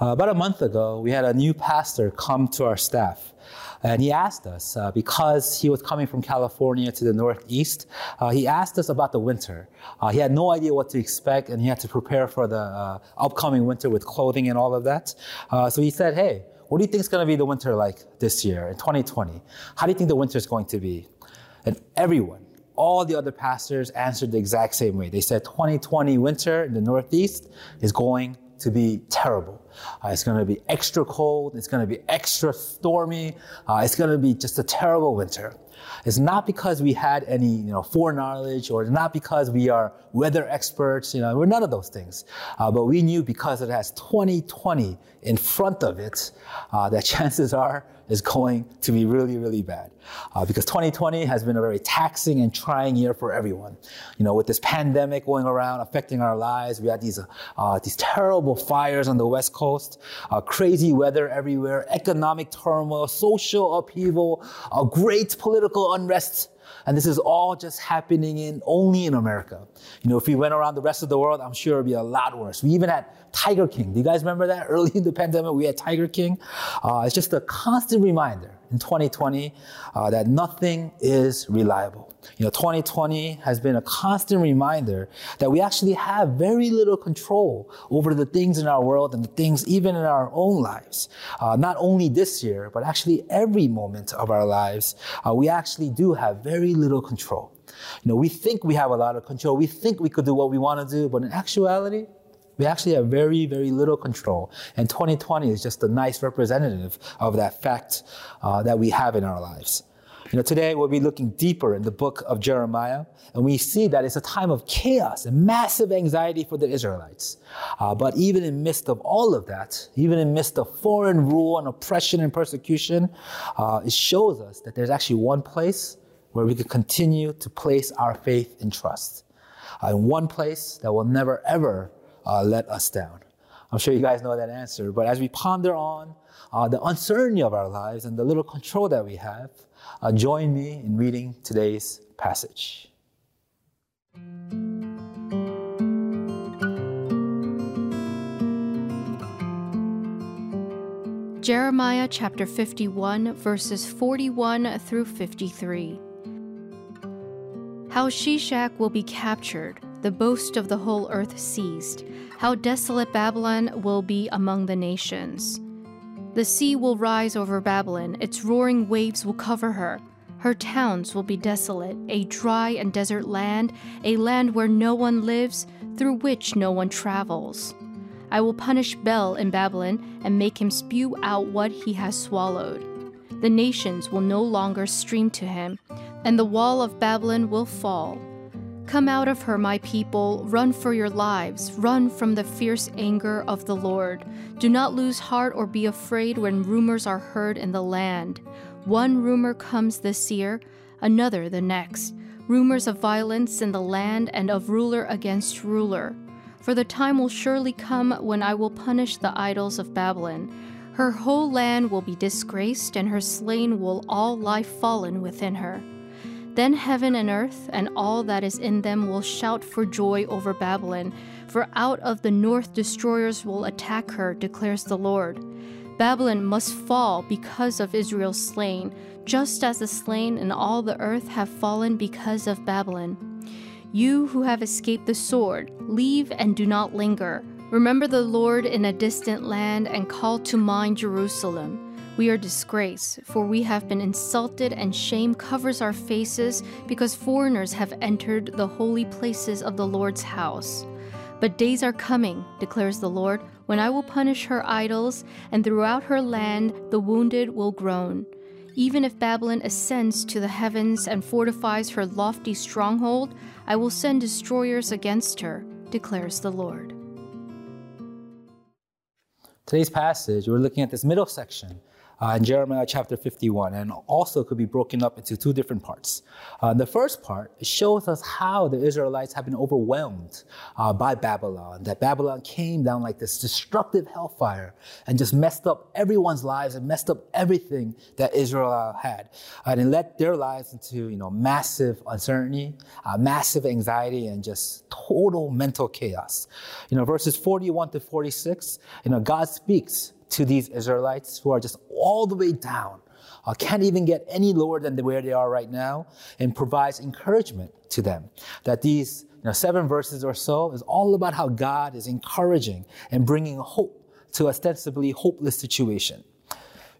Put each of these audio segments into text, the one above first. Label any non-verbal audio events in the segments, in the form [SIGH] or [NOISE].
Uh, about a month ago, we had a new pastor come to our staff. And he asked us, uh, because he was coming from California to the Northeast, uh, he asked us about the winter. Uh, he had no idea what to expect, and he had to prepare for the uh, upcoming winter with clothing and all of that. Uh, so he said, Hey, what do you think is going to be the winter like this year in 2020? How do you think the winter is going to be? And everyone, all the other pastors answered the exact same way. They said 2020 winter in the Northeast is going to be terrible. Uh, it's going to be extra cold. It's going to be extra stormy. Uh, it's going to be just a terrible winter. It's not because we had any, you know, foreknowledge or not because we are weather experts. You know, we're none of those things. Uh, but we knew because it has 2020 in front of it, uh, that [LAUGHS] chances are is going to be really, really bad. Uh, because 2020 has been a very taxing and trying year for everyone. You know, with this pandemic going around affecting our lives, we had these, uh, these terrible fires on the West Coast, uh, crazy weather everywhere, economic turmoil, social upheaval, a great political unrest and this is all just happening in only in America. You know, if we went around the rest of the world, I'm sure it'd be a lot worse. We even had Tiger King. Do you guys remember that? [LAUGHS] Early in the pandemic, we had Tiger King. Uh, it's just a constant reminder in 2020 uh, that nothing is reliable. You know, 2020 has been a constant reminder that we actually have very little control over the things in our world and the things even in our own lives. Uh, not only this year, but actually every moment of our lives, uh, we actually do have very little control. You know, we think we have a lot of control. We think we could do what we want to do, but in actuality, we actually have very, very little control. And 2020 is just a nice representative of that fact uh, that we have in our lives. You know, today we'll be looking deeper in the book of Jeremiah, and we see that it's a time of chaos and massive anxiety for the Israelites. Uh, but even in midst of all of that, even in midst of foreign rule and oppression and persecution, uh, it shows us that there's actually one place where we can continue to place our faith and trust. Uh, in one place that will never ever uh, let us down? I'm sure you guys know that answer, but as we ponder on uh, the uncertainty of our lives and the little control that we have, uh, join me in reading today's passage. Jeremiah chapter 51, verses 41 through 53. How Sheshak will be captured the boast of the whole earth ceased. How desolate Babylon will be among the nations. The sea will rise over Babylon, its roaring waves will cover her. Her towns will be desolate, a dry and desert land, a land where no one lives, through which no one travels. I will punish Bel in Babylon and make him spew out what he has swallowed. The nations will no longer stream to him, and the wall of Babylon will fall. Come out of her, my people, run for your lives, run from the fierce anger of the Lord. Do not lose heart or be afraid when rumors are heard in the land. One rumor comes this year, another the next. Rumors of violence in the land and of ruler against ruler. For the time will surely come when I will punish the idols of Babylon. Her whole land will be disgraced, and her slain will all lie fallen within her. Then heaven and earth and all that is in them will shout for joy over Babylon, for out of the north destroyers will attack her, declares the Lord. Babylon must fall because of Israel's slain, just as the slain in all the earth have fallen because of Babylon. You who have escaped the sword, leave and do not linger. Remember the Lord in a distant land and call to mind Jerusalem. We are disgraced, for we have been insulted, and shame covers our faces because foreigners have entered the holy places of the Lord's house. But days are coming, declares the Lord, when I will punish her idols, and throughout her land the wounded will groan. Even if Babylon ascends to the heavens and fortifies her lofty stronghold, I will send destroyers against her, declares the Lord. Today's passage, we're looking at this middle section uh, in Jeremiah chapter 51, and also could be broken up into two different parts. Uh, the first part shows us how the Israelites have been overwhelmed uh, by Babylon, that Babylon came down like this destructive hellfire and just messed up everyone's lives and messed up everything that Israel had. and it led their lives into, you know, massive uncertainty, uh, massive anxiety, and just total mental chaos. You know, verses 41 to 46, you know, God speaks to these Israelites who are just all the way down, uh, can't even get any lower than where they are right now, and provides encouragement to them. That these you know, seven verses or so is all about how God is encouraging and bringing hope to ostensibly hopeless situation.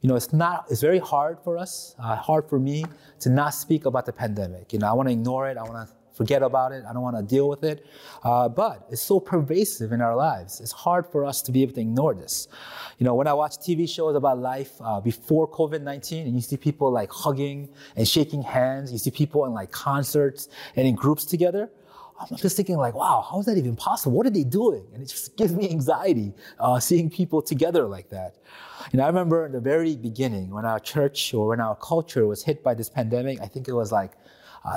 You know, it's not, it's very hard for us, uh, hard for me to not speak about the pandemic. You know, I want to ignore it. I want to forget about it. I don't want to deal with it. Uh, but it's so pervasive in our lives. It's hard for us to be able to ignore this. You know, when I watch TV shows about life uh, before COVID 19 and you see people like hugging and shaking hands, you see people in like concerts and in groups together. I'm just thinking like, wow, how is that even possible? What are they doing? And it just [LAUGHS] gives me anxiety uh, seeing people together like that. And I remember in the very beginning when our church or when our culture was hit by this pandemic, I think it was like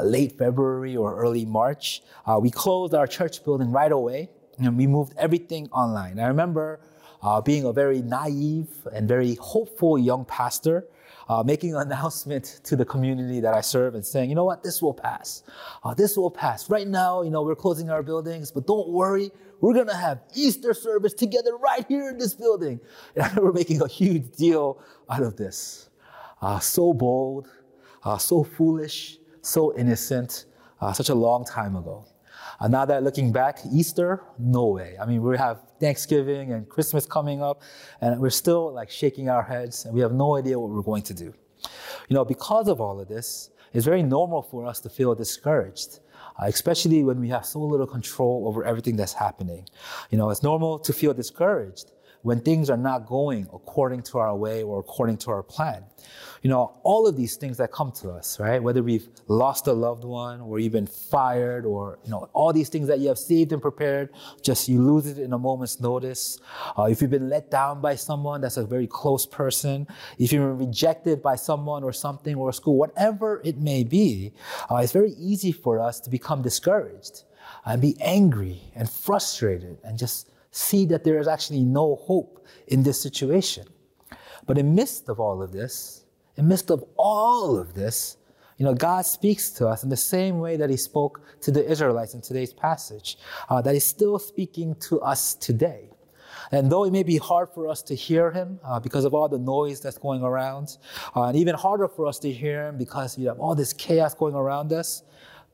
late February or early March. Uh, we closed our church building right away and we moved everything online. I remember uh, being a very naive and very hopeful young pastor, uh, making an [LAUGHS] announcement to the community that I serve and saying, you know what, this will pass. Uh, this will pass. Right now, you know, we're closing our buildings, but don't worry, we're gonna have Easter service together right here in this building. And [LAUGHS] I remember making a huge deal out of this. Uh, so bold, uh, so foolish, so innocent, uh, such a long time ago. Uh, now that looking back, Easter, no way. I mean, we have Thanksgiving and Christmas coming up, and we're still like shaking our heads, and we have no idea what we're going to do. You know, because of all of this, it's very normal for us to feel discouraged. Uh, especially when we have so little control over everything that's happening. You know, it's normal to feel discouraged when things are not going according to our way or according to our plan. You know, all of these things that come to us, right? Whether we've lost a loved one or you've fired or, you know, all these things that you have saved and prepared, just you lose it in a moment's notice. Uh, if you've been let down by someone that's a very close person, if you've been rejected by someone or something or a school, whatever it may be, uh, it's very easy for us to become discouraged and be angry and frustrated and just see that there is actually no hope in this situation. But in midst of all of this, in midst of all of this, you know, God speaks to us in the same way that He spoke to the Israelites in today's passage, uh, that He's still speaking to us today. And though it may be hard for us to hear Him uh, because of all the noise that's going around, uh, and even harder for us to hear Him because you have all this chaos going around us,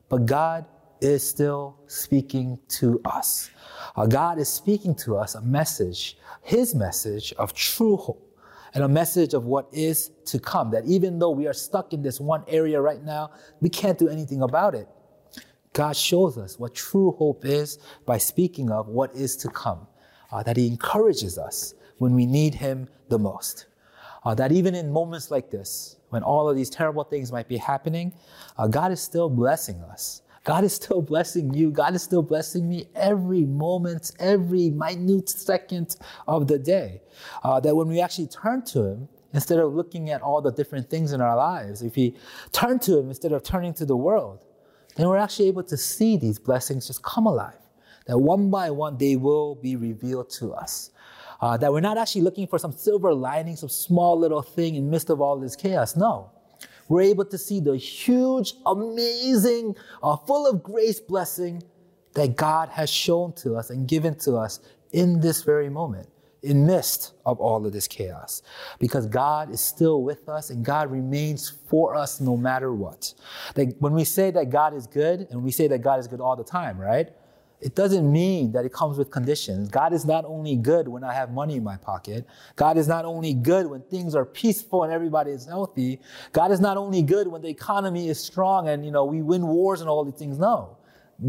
but God is still speaking to us. Uh, God is speaking to us a message, His message of true hope and a message of what is to come. That even though we are stuck in this one area right now, we can't do anything about it. God shows us what true hope is by speaking of what is to come. Uh, that He encourages us when we need Him the most. Uh, that even in moments like this, when all of these terrible things might be happening, uh, God is still blessing us. God is still blessing you. God is still blessing me every moment, every minute second of the day. Uh, that when we actually turn to Him, instead of looking at all the different things in our lives, if we turn to Him instead of turning to the world, then we're actually able to see these blessings just come alive. That one by one, they will be revealed to us. Uh, that we're not actually looking for some silver lining, some small little thing in midst of all this chaos. No we're able to see the huge, amazing, uh, full of grace blessing that God has shown to us and given to us in this very moment, in midst of all of this chaos. Because God is still with us and God remains for us no matter what. Like when we say that God is good, and we say that God is good all the time, right? It doesn't mean that it comes with conditions. God is not only good when I have money in my pocket. God is not only good when things are peaceful and everybody is healthy. God is not only good when the economy is strong and, you know, we win wars and all these things. No.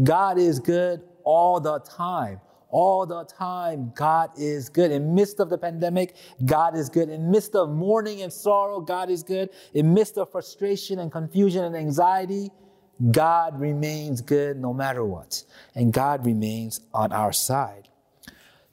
God is good all the time. All the time, God is good. In midst of the pandemic, God is good. In midst of mourning and sorrow, God is good. In midst of frustration and confusion and anxiety, God remains good no matter what, and God remains on our side.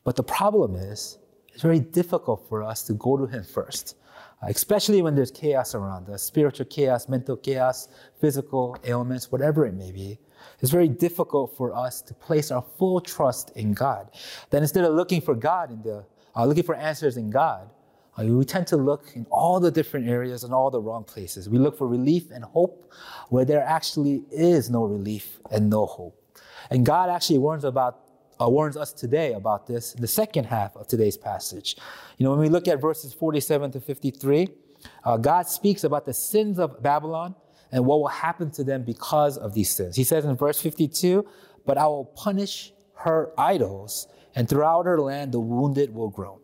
But the problem is, it's very difficult for us to go to Him first, uh, especially when there's chaos around us spiritual chaos, mental chaos, physical ailments, whatever it may be. It's very difficult for us to place our full trust in God. Then instead of looking for God in the, uh, looking for answers in God, uh, we tend to look in all the different areas and all the wrong places. We look for relief and hope where there actually is no relief and no hope. And God actually warns about uh, warns us today about this in the second half of today's passage. You know, when we look at verses 47 to 53, uh, God speaks about the sins of Babylon and what will happen to them because of these sins. He says in verse 52, But I will punish her idols, and throughout her land the wounded will groan.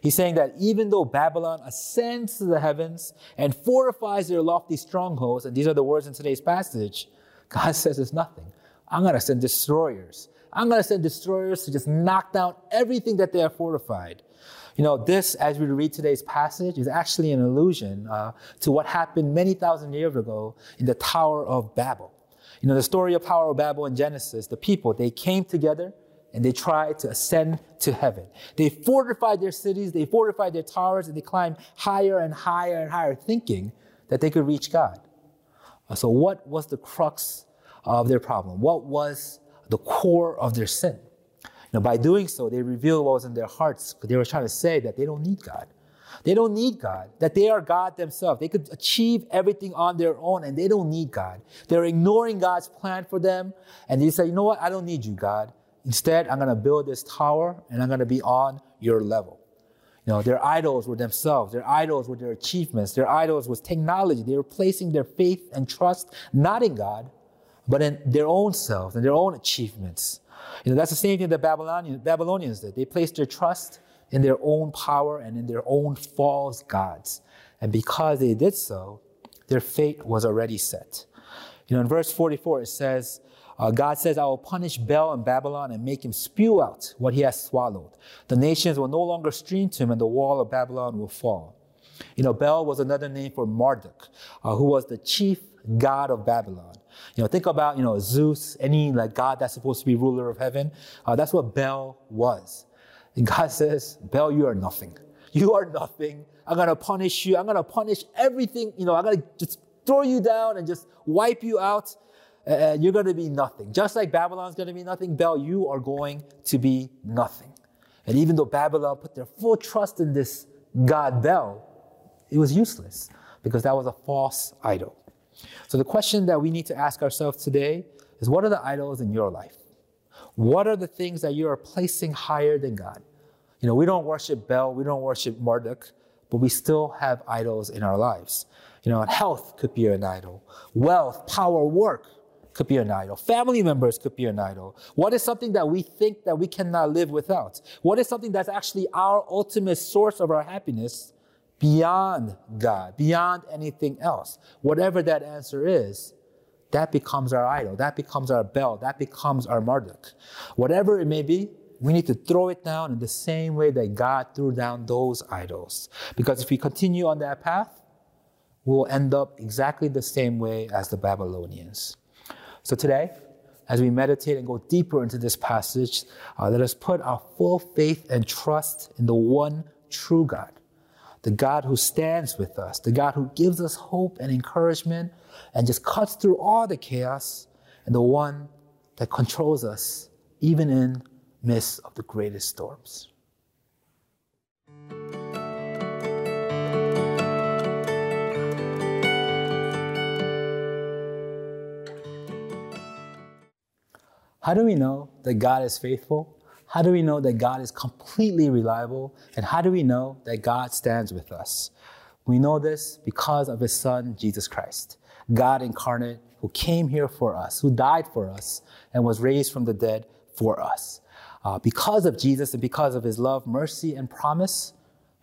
He's saying that even though Babylon ascends to the heavens and fortifies their lofty strongholds, and these are the words in today's passage, God [LAUGHS] says it's nothing. I'm going to send destroyers. I'm going to send destroyers to just knock down everything that they have fortified. You know, this, as we read today's passage, is actually an allusion uh, to what happened many thousand years ago in the Tower of Babel. You know, the story of Tower of Babel in Genesis, the people, they came together and they tried to ascend to heaven. They fortified their cities, they fortified their towers, and they climbed higher and higher and higher, thinking that they could reach God. Uh, so, what was the crux of their problem? What was the core of their sin? Now, by doing so, they revealed what was in their hearts they were trying to say that they don't need God. They don't need God, that they are God themselves. They could achieve everything on their own and they don't need God. They're ignoring God's plan for them and they say, you know what? I don't need you, God. Instead, I'm going to build this tower and I'm going to be on your level. You know, their idols were themselves. Their idols were their achievements. Their idols was technology. They were placing their faith and trust not in God, but in their own selves and their own achievements. You know, that's the same thing the Babylonians, Babylonians did. They placed their trust in their own power and in their own false gods. And because they did so, their fate was already set. You know, in verse 44, it says, uh, God says, I will punish Bel and Babylon and make him spew out what he has swallowed. The nations will no longer stream to him, and the wall of Babylon will fall. You know, Bel was another name for Marduk, uh, who was the chief god of Babylon. You know, think about, you know, Zeus, any like God that's supposed to be ruler of heaven. Uh, that's what Bel was. And [LAUGHS] God says, Bel, you are nothing. [LAUGHS] You are nothing. I'm going to punish you. I'm going to punish everything. You know, I'm going to just throw you down and just wipe you out. And you're going to be nothing. Just like Babylon's going to be nothing, Bel, you are going to be nothing. And even though Babylon put their full trust in this God Bel, it was useless because that was a false idol. So the question that we need to ask ourselves today is what are the idols in your life? What are the things that you are placing higher than God? You know, we don't worship Bel, we don't worship Marduk, but we still have idols in our lives. You know, health could be an idol, wealth, power, work could be an idol, family members could be an idol. What is something that we think that we cannot live without? What is something that's actually our ultimate source of our happiness beyond God, beyond anything else. Whatever that answer is, that becomes our idol. That becomes our Bel. That becomes our Marduk. Whatever it may be, we need to throw it down in the same way that God threw down those idols. Because if we continue on that path, we'll end up exactly the same way as the Babylonians. So today, as we meditate and go deeper into this passage, uh, let us put our full faith and trust in the one true God the God who stands with us, the God who gives us hope and encouragement and just cuts through all the chaos, and the one that controls us even in midst of the greatest storms. How do we know that God is faithful? How do we know that God is completely reliable? And how do we know that God stands with us? We know this because of his son, Jesus Christ, God incarnate, who came here for us, who died for us, and was raised from the dead for us. Uh, because of Jesus and because of his love, mercy, and promise,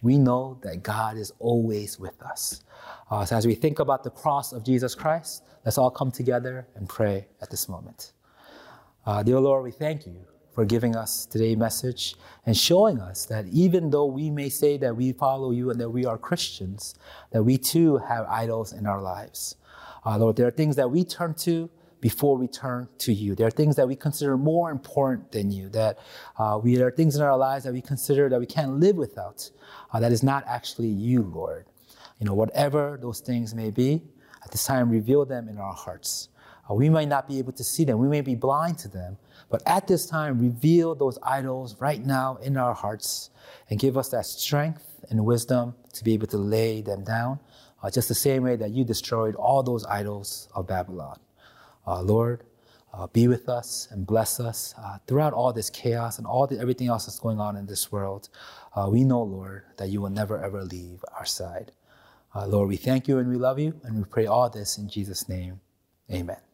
we know that God is always with us. Uh, so as we think about the cross of Jesus Christ, let's all come together and pray at this moment. Uh, dear Lord, we thank you for giving us today's message and showing us that even though we may say that we follow you and that we are Christians, that we too have idols in our lives. Uh, Lord, there are things that we turn to before we turn to you. There are things that we consider more important than you, that uh, we, there are things in our lives that we consider that we can't live without, uh, that is not actually you, Lord. You know, whatever those things may be, at this time, reveal them in our hearts. Uh, we might not be able to see them, we may be blind to them, but at this time, reveal those idols right now in our hearts and give us that strength and wisdom to be able to lay them down, uh, just the same way that you destroyed all those idols of Babylon. Uh, Lord, uh, be with us and bless us uh, throughout all this chaos and all the, everything else that's going on in this world. Uh, we know, Lord, that you will never ever leave our side. Lord, we thank you and we love you, and we pray all this in Jesus' name. Amen.